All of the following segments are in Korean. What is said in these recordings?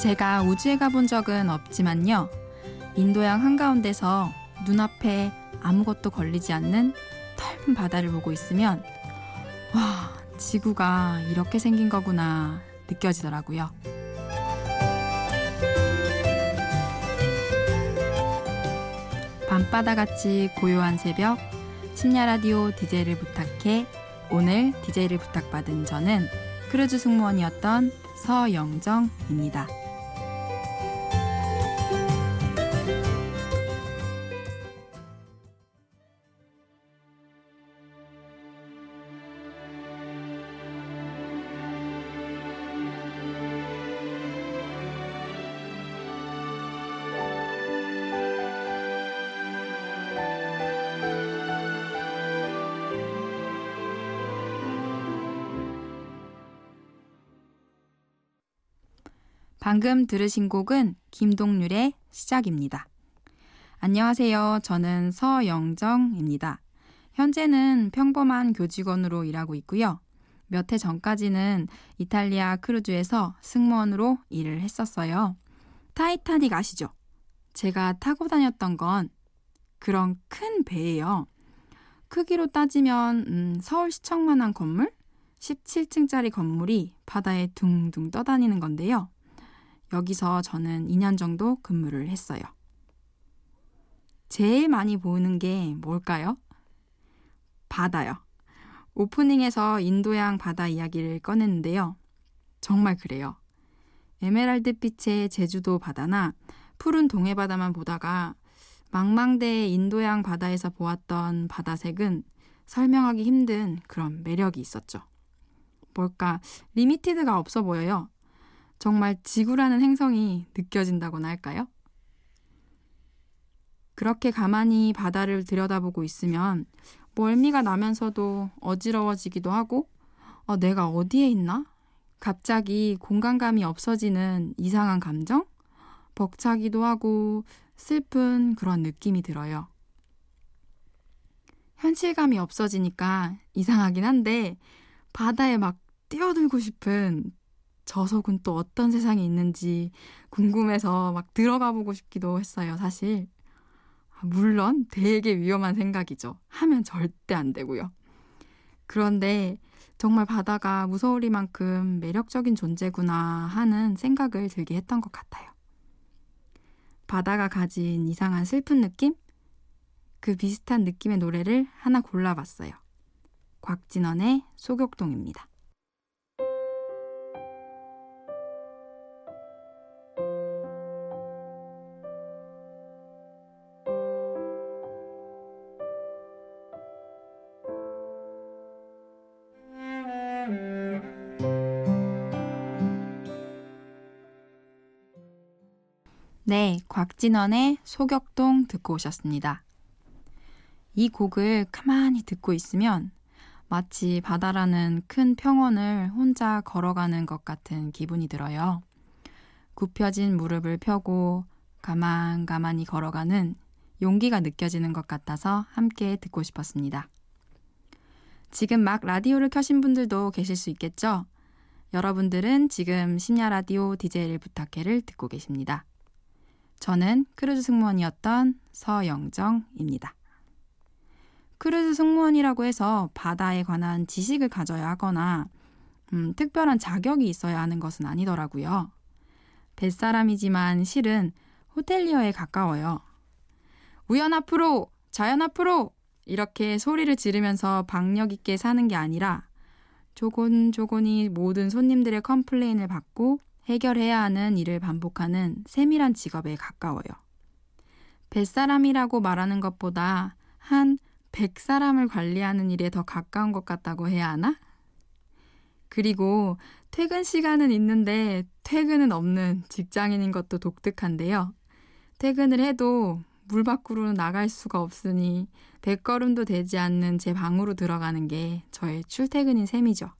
제가 우주에 가본 적은 없지만요. 인도양 한가운데서 눈앞에 아무것도 걸리지 않는 털은 바다를 보고 있으면 와, 지구가 이렇게 생긴 거구나 느껴지더라고요. 밤바다같이 고요한 새벽 심야 라디오 DJ를 부탁해 오늘 DJ를 부탁받은 저는 크루즈 승무원이었던 서영정입니다. 방금 들으신 곡은 김동률의 시작입니다. 안녕하세요. 저는 서영정입니다. 현재는 평범한 교직원으로 일하고 있고요. 몇 해 전까지는 이탈리아 크루즈에서 승무원으로 일을 했었어요. 타이타닉 아시죠? 제가 타고 다녔던 건 그런 큰 배예요. 크기로 따지면 음, 서울시청만한 건물? 17층짜리 건물이 바다에 둥둥 떠다니는 건데요. 여기서 저는 2년 정도 근무를 했어요. 제일 많이 보는 게 뭘까요? 바다요. 오프닝에서 인도양 바다 이야기를 꺼냈는데요. 정말 그래요. 에메랄드 빛의 제주도 바다나 푸른 동해 바다만 보다가 망망대해 인도양 바다에서 보았던 바다색은 설명하기 힘든 그런 매력이 있었죠. 뭘까, limited가 없어 보여요. 정말 지구라는 행성이 느껴진다고나 할까요? 그렇게 가만히 바다를 들여다보고 있으면 멀미가 나면서도 어지러워지기도 하고 어, 내가 어디에 있나? 갑자기 공간감이 없어지는 이상한 감정? 벅차기도 하고 슬픈 그런 느낌이 들어요. 현실감이 없어지니까 이상하긴 한데 바다에 막 뛰어들고 싶은 저 속은 또 어떤 세상이 있는지 궁금해서 막 들어가 보고 싶기도 했어요, 사실. 아, 물론 되게 위험한 생각이죠. 하면 절대 안 되고요. 그런데 정말 바다가 무서우리만큼 매력적인 존재구나 하는 생각을 들게 했던 것 같아요. 바다가 가진 이상한 슬픈 느낌? 그 비슷한 느낌의 노래를 하나 골라봤어요. 곽진원의 소격동입니다. 네, 곽진원의 소격동 듣고 오셨습니다. 이 곡을 가만히 듣고 있으면 마치 바다라는 큰 평원을 혼자 걸어가는 것 같은 기분이 들어요. 굽혀진 무릎을 펴고 가만 가만히 걸어가는 용기가 느껴지는 것 같아서 함께 듣고 싶었습니다. 지금 막 라디오를 켜신 분들도 계실 수 있겠죠? 여러분들은 지금 심야 라디오 DJ를 부탁해를 듣고 계십니다. 저는 크루즈 승무원이었던 서영정입니다. 크루즈 승무원이라고 해서 바다에 관한 지식을 가져야 하거나 음, 특별한 자격이 있어야 하는 것은 아니더라고요. 뱃사람이지만 실은 호텔리어에 가까워요. 우현 앞으로, 좌현 앞으로 이렇게 소리를 지르면서 박력 있게 사는 게 아니라 조곤조곤히 모든 손님들의 컴플레인을 받고 해결해야 하는 일을 반복하는 세밀한 직업에 가까워요. 뱃사람이라고 말하는 것보다 한 100사람을 관리하는 일에 더 가까운 것 같다고 해야 하나? 그리고 퇴근 시간은 있는데 퇴근은 없는 직장인인 것도 독특한데요. 퇴근을 해도 물 밖으로 나갈 수가 없으니 백걸음도 되지 않는 제 방으로 들어가는 게 저의 출퇴근인 셈이죠.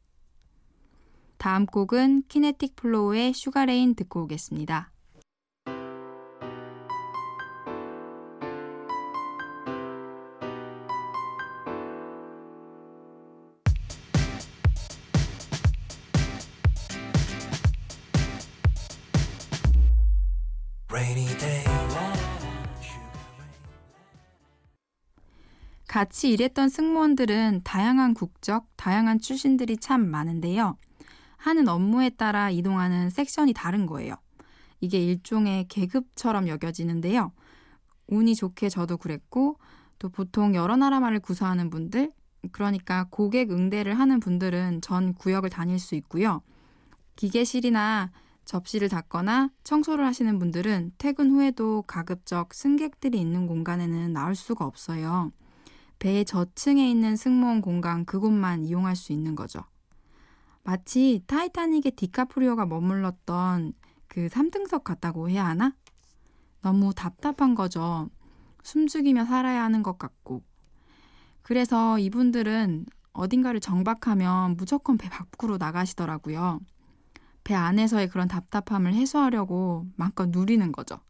다음 곡은 키네틱 플로우의 Sugar Rain 듣고 오겠습니다. 같이 일했던 승무원들은 다양한 국적, 다양한 출신들이 참 많은데요. 하는 업무에 따라 이동하는 섹션이 다른 거예요. 이게 일종의 계급처럼 여겨지는데요. 운이 좋게 저도 그랬고, 또 보통 여러 나라 말을 구사하는 분들, 그러니까 고객 응대를 하는 분들은 전 구역을 다닐 수 있고요. 기계실이나 접시를 닦거나 청소를 하시는 분들은 퇴근 후에도 가급적 승객들이 있는 공간에는 나올 수가 없어요. 배의 저층에 있는 승무원 공간 그곳만 이용할 수 있는 거죠. 마치 타이타닉의 디카프리오가 머물렀던 그 3등석 같다고 해야 하나? 너무 답답한 거죠. 숨죽이며 살아야 하는 것 같고. 그래서 이분들은 어딘가를 정박하면 무조건 배 밖으로 나가시더라고요. 배 안에서의 그런 답답함을 해소하려고 마음껏 누리는 거죠.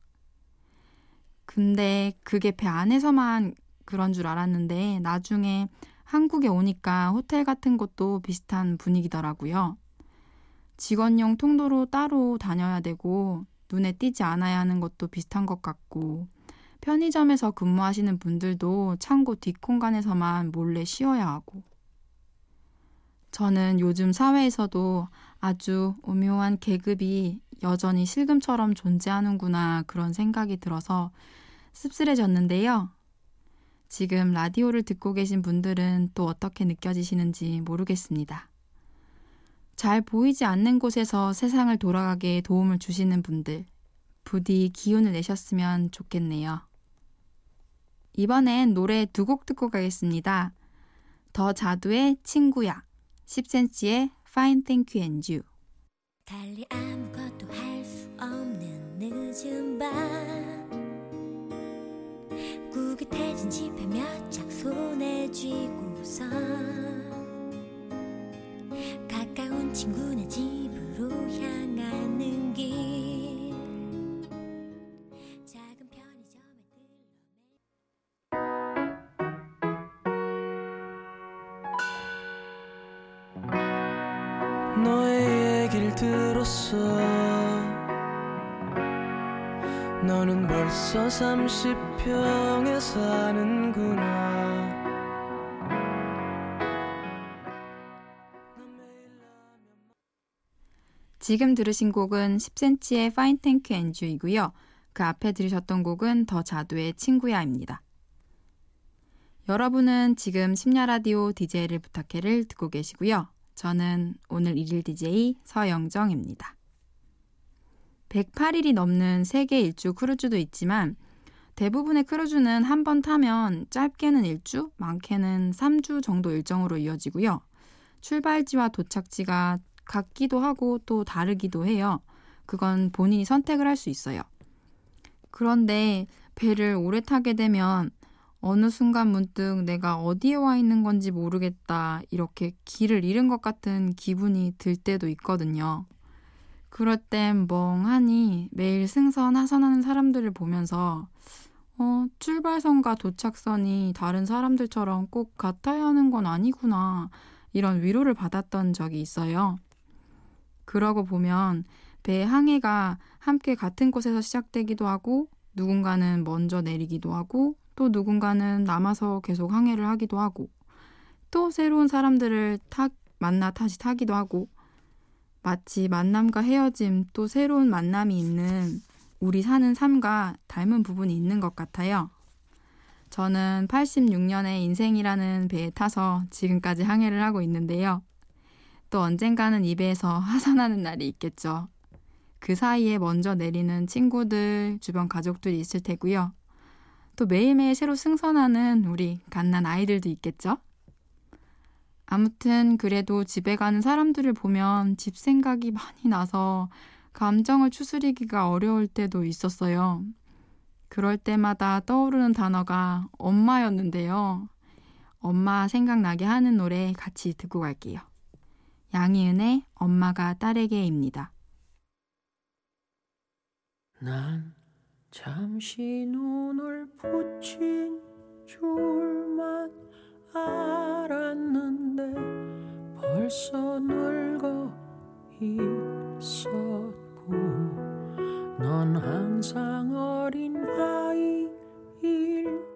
근데 그게 배 안에서만 그런 줄 알았는데 나중에 한국에 오니까 호텔 같은 곳도 비슷한 분위기더라고요. 직원용 통도로 따로 다녀야 되고 눈에 띄지 않아야 하는 것도 비슷한 것 같고 편의점에서 근무하시는 분들도 창고 뒷공간에서만 몰래 쉬어야 하고 저는 요즘 사회에서도 아주 오묘한 계급이 여전히 실금처럼 존재하는구나 그런 생각이 들어서 씁쓸해졌는데요. 지금 라디오를 듣고 계신 분들은 또 어떻게 느껴지시는지 모르겠습니다. 잘 보이지 않는 곳에서 세상을 돌아가게 도움을 주시는 분들, 부디 기운을 내셨으면 좋겠네요. 이번엔 노래 두 곡 듣고 가겠습니다. 더 자두의 친구야, 10cm의 Fine Thank You and You. 달리 아무것도 할 수 없는 늦은 밤 구긋해진 지폐 몇 장 손에 쥐고서 가까운 친구네 집으로 향하는 길. 작은 편의점에 들러 너의 얘기를 들었어 너는 벌써 30평에 사는구나 지금 들으신 곡은 10cm의 Fine Thank You and You이고요. 그 앞에 들으셨던 곡은 더 자두의 친구야입니다. 여러분은 지금 심야 라디오 DJ를 부탁해를 듣고 계시고요. 저는 오늘 일일 DJ 서영정입니다. 108일이 넘는 세계 일주 크루즈도 있지만 대부분의 크루즈는 한 번 타면 짧게는 일주, 많게는 3주 정도 일정으로 이어지고요. 출발지와 도착지가 같기도 하고 또 다르기도 해요. 그건 본인이 선택을 할 수 있어요. 그런데 배를 오래 타게 되면 어느 순간 문득 내가 어디에 와 있는 건지 모르겠다. 이렇게 길을 잃은 것 같은 기분이 들 때도 있거든요. 그럴 땐 멍하니 매일 승선 하선하는 사람들을 보면서 어, 출발선과 도착선이 다른 사람들처럼 꼭 같아야 하는 건 아니구나. 이런 위로를 받았던 적이 있어요. 그러고 보면 배 항해가 함께 같은 곳에서 시작되기도 하고 누군가는 먼저 내리기도 하고 또 누군가는 남아서 계속 항해를 하기도 하고 또 새로운 사람들을 타, 만나 다시 타기도 하고 마치 만남과 헤어짐 또 새로운 만남이 있는 우리 사는 삶과 닮은 부분이 있는 것 같아요. 저는 86년에 인생이라는 배에 타서 지금까지 항해를 하고 있는데요. 또 언젠가는 이 배에서 하산하는 날이 있겠죠. 그 사이에 먼저 내리는 친구들, 주변 가족들이 있을 테고요. 또 매일매일 새로 승선하는 우리 갓난 아이들도 있겠죠? 아무튼 그래도 집에 가는 사람들을 보면 집 생각이 많이 나서 감정을 추스리기가 어려울 때도 있었어요. 그럴 때마다 떠오르는 단어가 엄마였는데요. 엄마 생각나게 하는 노래 같이 듣고 갈게요. 양희은의 엄마가 딸에게입니다. 난 잠시 눈을 붙인 줄만 알았는데 벌써 늙어 있었고 넌 항상 어린 아이일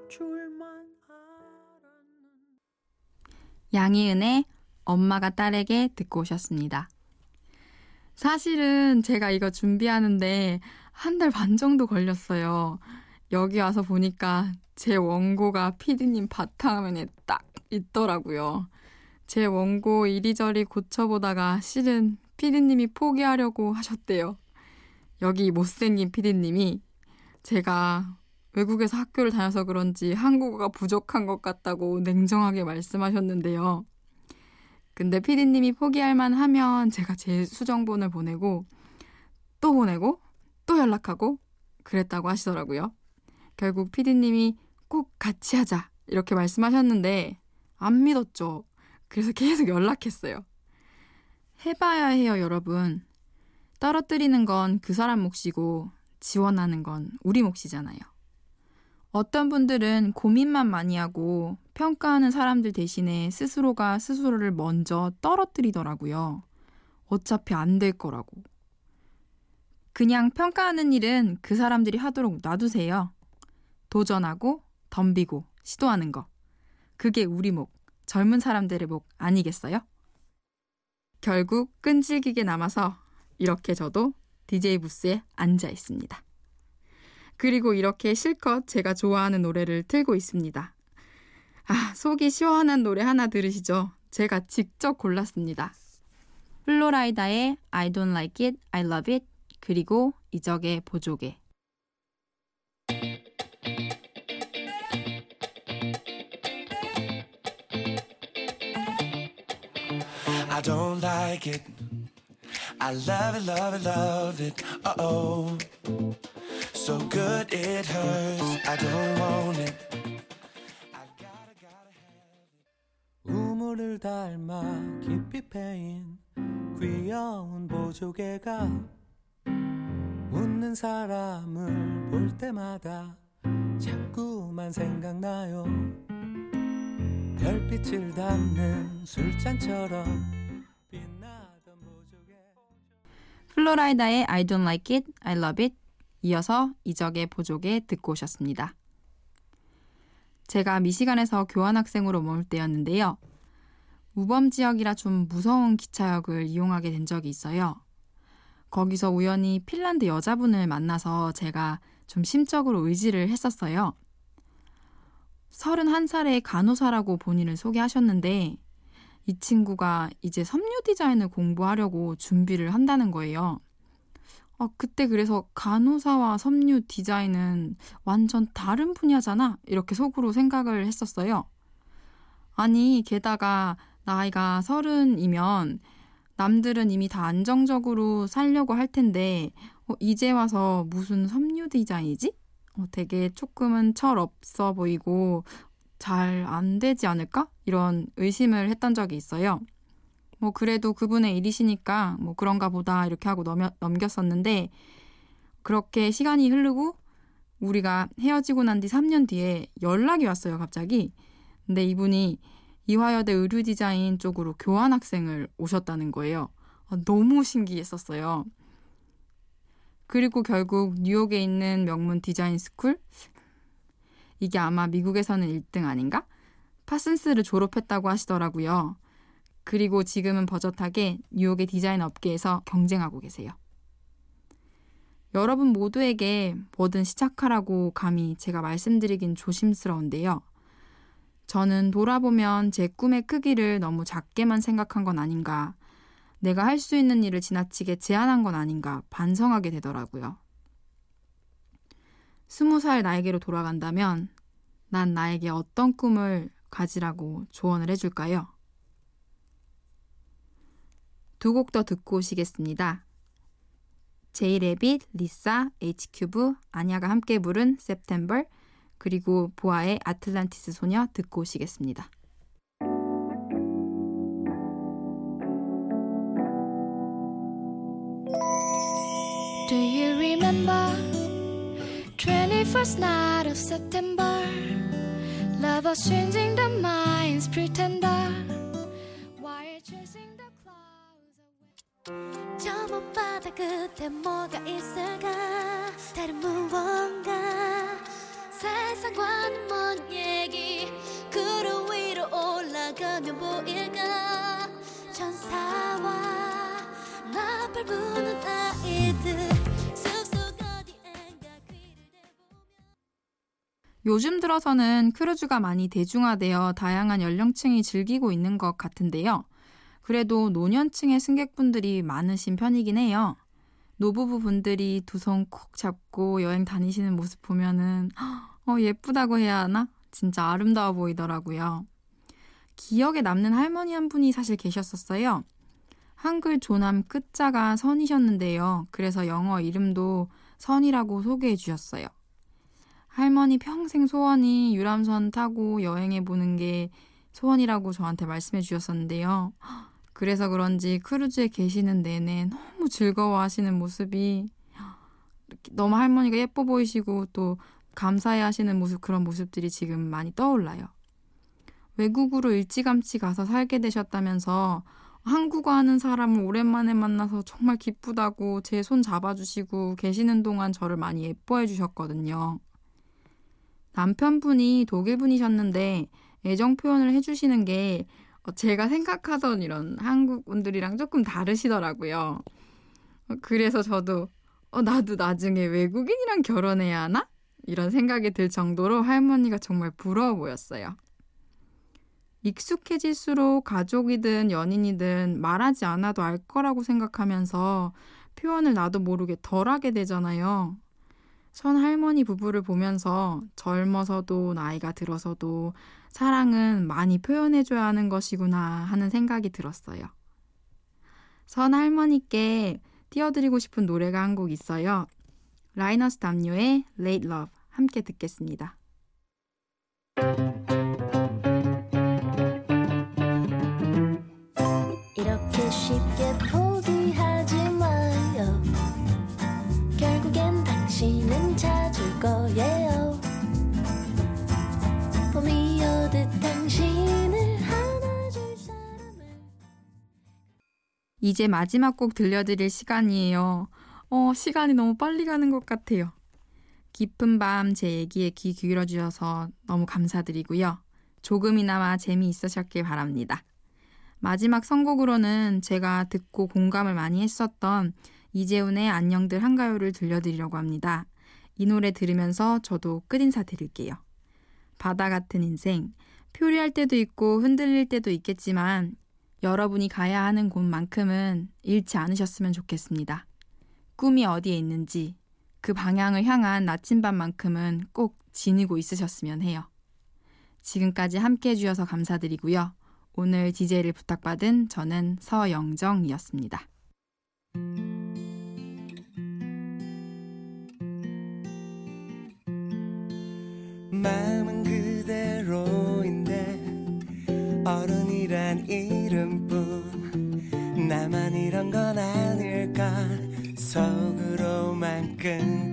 줄만 알았는데 양희은의 엄마가 딸에게 듣고 오셨습니다. 사실은 제가 이거 준비하는데 한 달 반 정도 걸렸어요. 여기 와서 보니까 제 원고가 피디님 바탕화면에 딱 있더라고요. 제 원고 이리저리 고쳐보다가 실은 피디님이 포기하려고 하셨대요. 여기 못생긴 피디님이 제가 외국에서 학교를 다녀서 그런지 한국어가 부족한 것 같다고 냉정하게 말씀하셨는데요. 근데 피디님이 포기할 만하면 제가 제 수정본을 보내고 또 보내고 또 연락하고 그랬다고 하시더라고요. 결국 피디님이 꼭 같이 하자 이렇게 말씀하셨는데 안 믿었죠. 그래서 계속 연락했어요. 해봐야 해요, 여러분. 떨어뜨리는 건 그 사람 몫이고 지원하는 건 우리 몫이잖아요. 어떤 분들은 고민만 많이 하고 평가하는 사람들 대신에 스스로가 스스로를 먼저 떨어뜨리더라고요. 어차피 안 될 거라고. 그냥 평가하는 일은 그 사람들이 하도록 놔두세요. 도전하고 덤비고 시도하는 거. 그게 우리 목, 젊은 사람들의 목 아니겠어요? 결국 끈질기게 남아서 이렇게 저도 DJ 부스에 앉아 있습니다. 그리고 이렇게 실컷 제가 좋아하는 노래를 틀고 있습니다. 아, 속이 시원한 노래 하나 들으시죠? 제가 직접 골랐습니다. 플로라이다의 I don't like it, I love it, 그리고 이적의 보조개. Don't like it. I love it, love it, love it. Uh oh. So good it hurts. I don't want it. I gotta, gotta have it. 우물을 닮아 깊이 패인 귀여운 보조개가 웃는 사람을 볼 때마다 자꾸만 생각나요. 별빛을 담는 술잔처럼 플로라이다의 I don't like it, I love it 이어서 이적의 보조개 듣고 오셨습니다. 제가 미시간에서 교환학생으로 머물 때였는데요. 우범 지역이라 좀 무서운 기차역을 이용하게 된 적이 있어요. 거기서 우연히 핀란드 여자분을 만나서 제가 좀 심적으로 의지를 했었어요. 31살의 간호사라고 본인을 소개하셨는데 이 친구가 이제 섬유 디자인을 공부하려고 준비를 한다는 거예요. 아, 그때 그래서 간호사와 섬유 디자인은 완전 다른 분야잖아? 이렇게 속으로 생각을 했었어요. 아니, 게다가 나이가 서른이면 남들은 이미 다 안정적으로 살려고 할 텐데, 어, 이제 와서 무슨 섬유 디자인이지? 어, 되게 조금은 철 없어 보이고 잘 안 되지 않을까? 이런 의심을 했던 적이 있어요. 뭐 그래도 그분의 일이시니까 뭐 그런가 보다 이렇게 하고 넘겨, 넘겼었는데 그렇게 시간이 흐르고 우리가 헤어지고 난 뒤 3년 뒤에 연락이 왔어요, 갑자기. 근데 이분이 이화여대 의류 디자인 쪽으로 교환 학생을 오셨다는 거예요. 아, 너무 신기했었어요. 그리고 결국 뉴욕에 있는 명문 디자인 스쿨, 이게 아마 미국에서는 1등 아닌가? 파슨스를 졸업했다고 하시더라고요. 그리고 지금은 버젓하게 뉴욕의 디자인 업계에서 경쟁하고 계세요. 여러분 모두에게 뭐든 시작하라고 감히 제가 말씀드리긴 조심스러운데요. 저는 돌아보면 제 꿈의 크기를 너무 작게만 생각한 건 아닌가, 내가 할 수 있는 일을 지나치게 제한한 건 아닌가 반성하게 되더라고요. 스무 살 나에게로 돌아간다면 난 나에게 어떤 꿈을 가지라고 조언을 해줄까요? 두 곡 더 듣고 오시겠습니다. 제이레빗, 리사, H큐브, 아냐가 함께 부른 September, 그리고 보아의 아틀란티스 소녀 듣고 오시겠습니다. Do you remember 21st night of September? Lovers changing their minds, pretender. While chasing the clouds away. 저 먼바다 끝에 뭐가 있을까? 다른 무언가. 세상과는 먼 얘기. 구름 위로 올라가는 가면 보일까 천사와 나팔 부는 아이들 요즘 들어서는 크루즈가 많이 대중화되어 다양한 연령층이 즐기고 있는 것 같은데요. 그래도 노년층의 승객분들이 많으신 편이긴 해요. 노부부 분들이 두 손 콕 잡고 여행 다니시는 모습 보면은 어, 예쁘다고 해야 하나? 진짜 아름다워 보이더라고요. 기억에 남는 할머니 한 분이 사실 계셨었어요. 한글 조남 끝자가 선이셨는데요. 그래서 영어 이름도 선이라고 소개해 주셨어요. 할머니 평생 소원이 유람선 타고 여행해 보는 게 소원이라고 저한테 말씀해 주셨었는데요. 그래서 그런지 크루즈에 계시는 내내 너무 즐거워 하시는 모습이 너무 할머니가 예뻐 보이시고 또 감사해 하시는 모습, 그런 모습들이 지금 많이 떠올라요. 외국으로 일찌감치 가서 살게 되셨다면서 한국어 하는 사람을 오랜만에 만나서 정말 기쁘다고 제 손 잡아주시고 계시는 동안 저를 많이 예뻐해 주셨거든요. 남편분이 독일 분이셨는데 애정 표현을 해주시는 게 어, 제가 생각하던 이런 한국 분들이랑 조금 다르시더라고요. 어, 그래서 저도 어, 나도 나중에 외국인이랑 결혼해야 하나? 이런 생각이 들 정도로 할머니가 정말 부러워 보였어요. 익숙해질수록 가족이든 연인이든 말하지 않아도 알 거라고 생각하면서 표현을 나도 모르게 덜 하게 되잖아요. 선 할머니 부부를 보면서 젊어서도 나이가 들어서도 사랑은 많이 표현해줘야 하는 것이구나 하는 생각이 들었어요. 선 할머니께 띄워드리고 싶은 노래가 한 곡 있어요. 라이너스 담요의 Late Love 함께 듣겠습니다. 이렇게 쉽게 이제 마지막 곡 들려드릴 시간이에요. 어, 시간이 너무 빨리 가는 것 같아요. 깊은 밤 제 얘기에 귀 기울여 주셔서 너무 감사드리고요. 조금이나마 재미 있으셨길 바랍니다. 마지막 선곡으로는 제가 듣고 공감을 많이 했었던 이재훈의 안녕들 한가요를 들려드리려고 합니다. 이 노래 들으면서 저도 끝인사 드릴게요. 바다 같은 인생, 표리할 때도 있고 흔들릴 때도 있겠지만 여러분이 가야 하는 곳만큼은 잃지 않으셨으면 좋겠습니다. 꿈이 어디에 있는지 그 방향을 향한 나침반만큼은 꼭 지니고 있으셨으면 해요. 지금까지 함께 해주셔서 감사드리고요. 오늘 DJ를 부탁받은 저는 서영정이었습니다. 나만 이런 건 아닐까. 속으로만큼